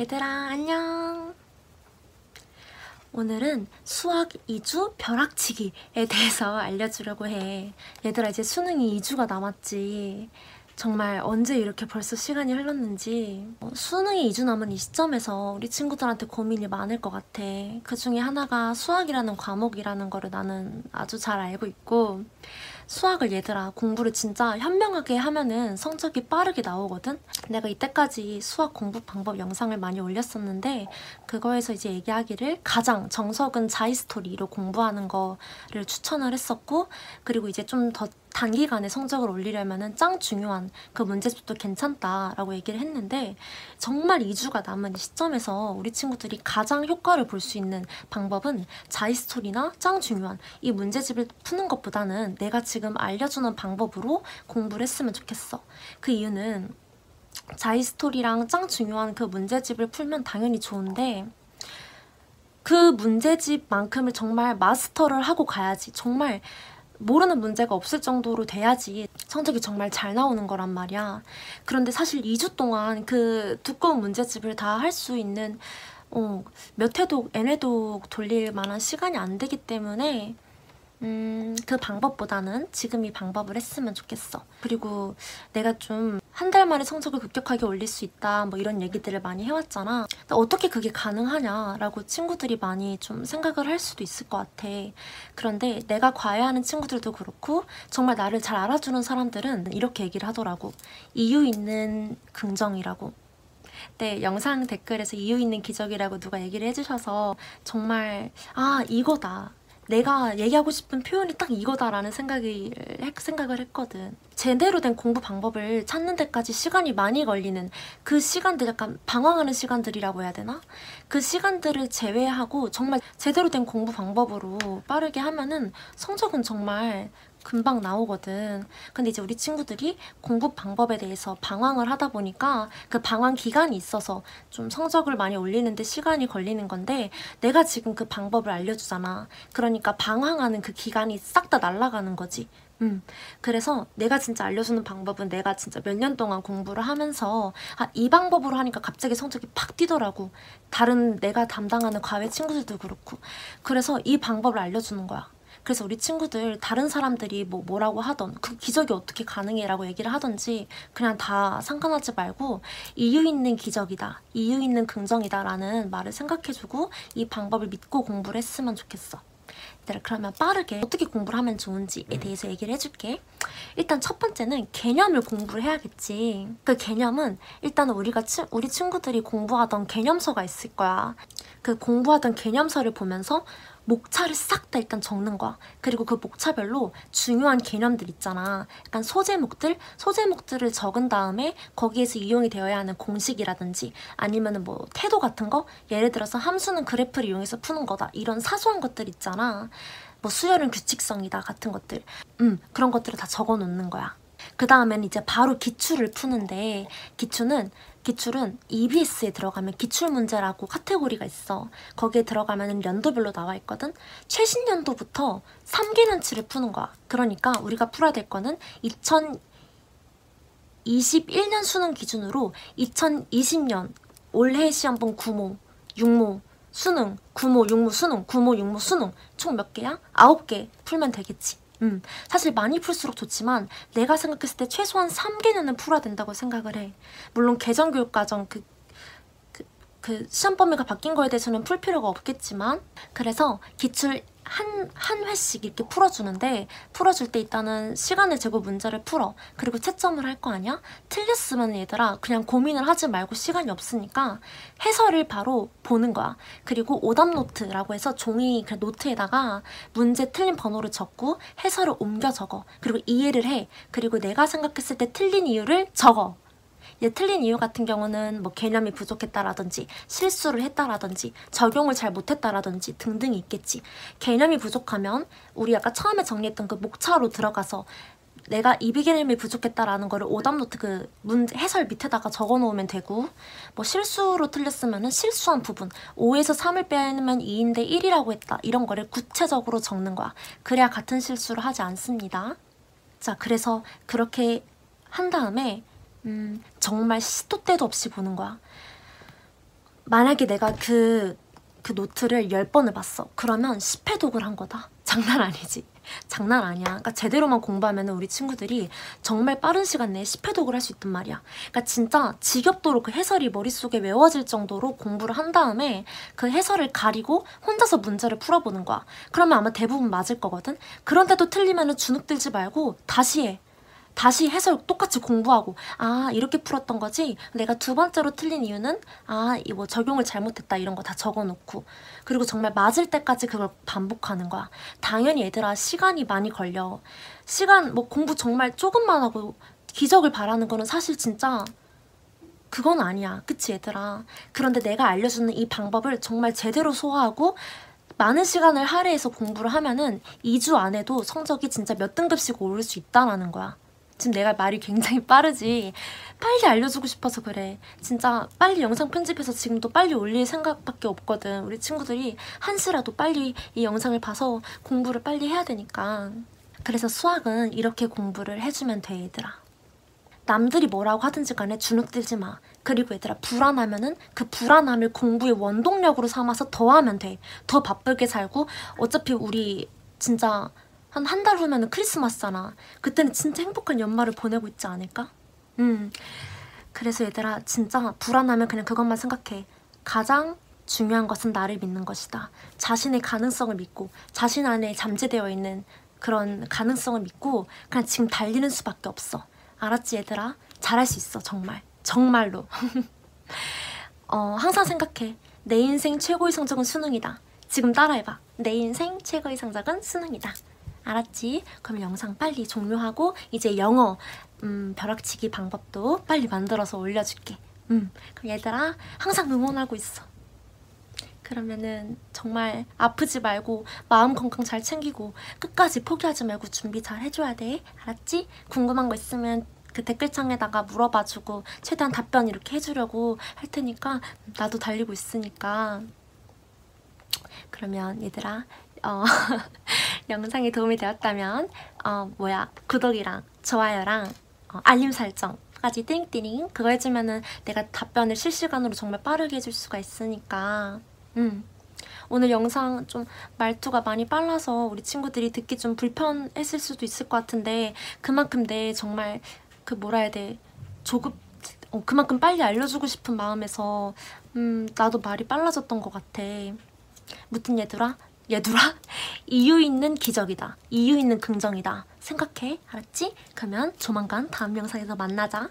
얘들아 안녕. 오늘은 수학 2주 벼락치기에 대해서 알려주려고 해. 얘들아 이제 수능이 2주가 남았지 정말 언제 이렇게 벌써 시간이 흘렀는지 어, 수능이 2주 남은 이 시점에서 우리 친구들한테 고민이 많을 것 같아 그 중에 하나가 수학이라는 과목이라는 거를 나는 아주 잘 알고 있고 수학을 얘들아 공부를 진짜 현명하게 하면은 성적이 빠르게 나오거든? 내가 이때까지 수학 공부 방법 영상을 많이 올렸었는데 그거에서 이제 얘기하기를 가장 정석은 자이 스토리로 공부하는 거를 추천을 했었고 그리고 이제 좀 더 단기간에 성적을 올리려면 짱 중요한 그 문제집도 괜찮다라고 얘기를 했는데 정말 2주가 남은 시점에서 우리 친구들이 가장 효과를 볼 수 있는 방법은 자이스토리나 짱 중요한 이 문제집을 푸는 것보다는 내가 지금 알려주는 방법으로 공부를 했으면 좋겠어. 그 이유는 자이스토리랑 짱 중요한 그 문제집을 풀면 당연히 좋은데 그 문제집만큼을 정말 마스터를 하고 가야지. 정말 모르는 문제가 없을 정도로 돼야지 성적이 정말 잘 나오는 거란 말이야. 그런데 사실 2주 동안 그 두꺼운 문제집을 다 할 수 있는 어, 몇 회독, n 회독 돌릴 만한 시간이 안 되기 때문에 음, 그 방법보다는 지금 이 방법을 했으면 좋겠어. 그리고 내가 좀 한 달 만에 성적을 급격하게 올릴 수 있다, 뭐 이런 얘기들을 많이 해왔잖아. 어떻게 그게 가능하냐라고 친구들이 많이 좀 생각을 할 수도 있을 것 같아. 그런데 내가 과외하는 친구들도 그렇고, 정말 나를 잘 알아주는 사람들은 이렇게 얘기를 하더라고. 이유 있는 긍정이라고. 네, 영상 댓글에서 이유 있는 기적이라고 누가 얘기를 해주셔서 정말, 아, 이거다. 내가 얘기하고 싶은 표현이 딱 이거다라는 생각이, 생각을 했거든. 제대로 된 공부 방법을 찾는 데까지 시간이 많이 걸리는 그 시간들 약간 방황하는 시간들이라고 해야 되나? 그 시간들을 제외하고 정말 제대로 된 공부 방법으로 빠르게 하면은 성적은 정말 금방 나오거든. 근데 이제 우리 친구들이 공부 방법에 대해서 방황을 하다 보니까 그 방황 기간이 있어서 좀 성적을 많이 올리는데 시간이 걸리는 건데 내가 지금 그 방법을 알려주잖아. 그러니까 방황하는 그 기간이 싹 다 날아가는 거지. 음, 그래서 내가 진짜 알려주는 방법은 내가 진짜 몇 년 동안 공부를 하면서 아, 이 방법으로 하니까 갑자기 성적이 팍 뛰더라고. 다른 내가 담당하는 과외 친구들도 그렇고. 그래서 이 방법을 알려주는 거야. 그래서 우리 친구들 다른 사람들이 뭐 뭐라고 하던 그 기적이 어떻게 가능해라고 얘기를 하던지 그냥 다 상관하지 말고 이유 있는 기적이다 이유 있는 긍정이다라는 말을 생각해주고 이 방법을 믿고 공부를 했으면 좋겠어. 얘들아 그러면 빠르게 어떻게 공부를 하면 좋은지에 대해서 얘기를 해줄게. 일단 첫 번째는 개념을 공부를 해야겠지. 그 개념은 일단 우리가 치, 우리 친구들이 공부하던 개념서가 있을 거야. 그 공부하던 개념서를 보면서 목차를 싹 다 일단 적는 거야. 그리고 그 목차별로 중요한 개념들 있잖아. 약간 소제목들, 소제목들을 적은 다음에 거기에서 이용이 되어야 하는 공식이라든지 아니면은 뭐 태도 같은 거? 예를 들어서 함수는 그래프를 이용해서 푸는 거다. 이런 사소한 것들 있잖아. 뭐 수열은 규칙성이다 같은 것들. 음, 그런 것들을 다 적어 놓는 거야. 그 다음에는 이제 바로 기출을 푸는데 기출은 기출은 EBS에 들어가면 기출 문제라고 카테고리가 있어. 거기에 들어가면 연도별로 나와 있거든. 최신 연도부터 3개년치를 푸는 거야. 그러니까 우리가 풀어야 될 거는 2021년 수능 기준으로 2020년 올해 시험본 9모, 6모, 수능, 9모, 6모, 수능, 9모, 6모, 수능 총 몇 개야? 9개 풀면 되겠지. 음, 사실 많이 풀수록 좋지만 내가 생각했을 때 최소한 3개년은 풀어야 된다고 생각을 해. 물론 개정교육과정 그, 그, 그 시험 범위가 바뀐 거에 대해서는 풀 필요가 없겠지만 그래서 기출 한, 한 회씩 이렇게 풀어주는데 풀어줄 때 일단은 시간을 재고 문제를 풀어. 그리고 채점을 할 거 아니야? 틀렸으면 얘들아 그냥 고민을 하지 말고 시간이 없으니까 해설을 바로 보는 거야. 그리고 오답 노트라고 해서 종이 그 노트에다가 문제 틀린 번호를 적고 해설을 옮겨 적어. 그리고 이해를 해. 그리고 내가 생각했을 때 틀린 이유를 적어. 얘 틀린 이유 같은 경우는 뭐 개념이 부족했다라든지 실수를 했다라든지 적용을 잘 못했다라든지 등등이 있겠지. 개념이 부족하면 우리 아까 처음에 정리했던 그 목차로 들어가서 내가 이비 개념이 부족했다라는 거를 오답노트 그 문제 해설 밑에다가 적어 놓으면 되고 뭐 실수로 틀렸으면은 실수한 부분 5에서 3을 빼면 2인데 1이라고 했다. 이런 거를 구체적으로 적는 거야. 그래야 같은 실수를 하지 않습니다. 자 그래서 그렇게 한 다음에 음, 정말 시도 때도 없이 보는 거야. 만약에 내가 그, 그 노트를 10번을 봤어. 그러면 10회 독을 한 거다. 장난 아니지. 장난 아니야. 그러니까 제대로만 공부하면 우리 친구들이 정말 빠른 시간 내에 10회 독을 할 수 있단 말이야. 그러니까 진짜 지겹도록 그 해설이 머릿속에 외워질 정도로 공부를 한 다음에 그 해설을 가리고 혼자서 문제를 풀어보는 거야. 그러면 아마 대부분 맞을 거거든. 그런데도 틀리면 주눅 들지 말고 다시 해. 다시 해설 똑같이 공부하고 아 이렇게 풀었던 거지? 내가 두 번째로 틀린 이유는 아 이거 적용을 잘못했다 이런 거 다 적어놓고. 그리고 정말 맞을 때까지 그걸 반복하는 거야. 당연히 얘들아 시간이 많이 걸려. 시간 뭐 공부 정말 조금만 하고 기적을 바라는 거는 사실 진짜 그건 아니야. 그치 얘들아? 그런데 내가 알려주는 이 방법을 정말 제대로 소화하고 많은 시간을 할애해서 공부를 하면은 2주 안에도 성적이 진짜 몇 등급씩 오를 수 있다라는 거야 지금 내가 말이 굉장히 빠르지. 빨리 알려주고 싶어서 그래. 진짜 빨리 영상 편집해서 지금도 빨리 올릴 생각밖에 없거든. 우리 친구들이 한시라도 빨리 이 영상을 봐서 공부를 빨리 해야 되니까. 그래서 수학은 이렇게 공부를 해주면 돼 얘들아. 남들이 뭐라고 하든지 간에 주눅 들지 마. 그리고 얘들아 불안하면은 그 불안함을 공부의 원동력으로 삼아서 더 하면 돼 더 바쁘게 살고 어차피 우리 진짜 한 한 달 후면은 크리스마스잖아. 그때는 진짜 행복한 연말을 보내고 있지 않을까? 음. 그래서 얘들아 진짜 불안하면 그냥 그것만 생각해. 가장 중요한 것은 나를 믿는 것이다. 자신의 가능성을 믿고 자신 안에 잠재되어 있는 그런 가능성을 믿고 그냥 지금 달리는 수밖에 없어. 알았지 얘들아? 잘할 수 있어 정말. 정말로. 어, 항상 생각해. 내 인생 최고의 성적은 수능이다. 지금 따라해봐. 내 인생 최고의 성적은 수능이다. 알았지? 그럼 영상 빨리 종료하고 이제 영어 음, 벼락치기 방법도 빨리 만들어서 올려줄게. 음, 그럼 얘들아 항상 응원하고 있어. 그러면은 정말 아프지 말고 마음 건강 잘 챙기고 끝까지 포기하지 말고 준비 잘 해줘야 돼. 알았지? 궁금한 거 있으면 그 댓글창에다가 물어봐주고 최대한 답변 이렇게 해주려고 할 테니까 나도 달리고 있으니까 그러면 얘들아 어, 영상이 도움이 되었다면 어, 뭐야 구독이랑 좋아요랑 어, 알림 설정 까지 띵띵 그거 해주면은 내가 답변을 실시간으로 정말 빠르게 해줄 수가 있으니까 음. 오늘 영상 좀 말투가 많이 빨라서 우리 친구들이 듣기 좀 불편했을 수도 있을 것 같은데 그만큼 내 정말 그 뭐라 해야 돼 조급 어, 그만큼 빨리 알려주고 싶은 마음에서 음, 나도 말이 빨라졌던 것 같아 무튼 얘들아 얘들아 이유 있는 기적이다. 이유 있는 긍정이다. 생각해. 알았지? 그러면 조만간 다음 영상에서 만나자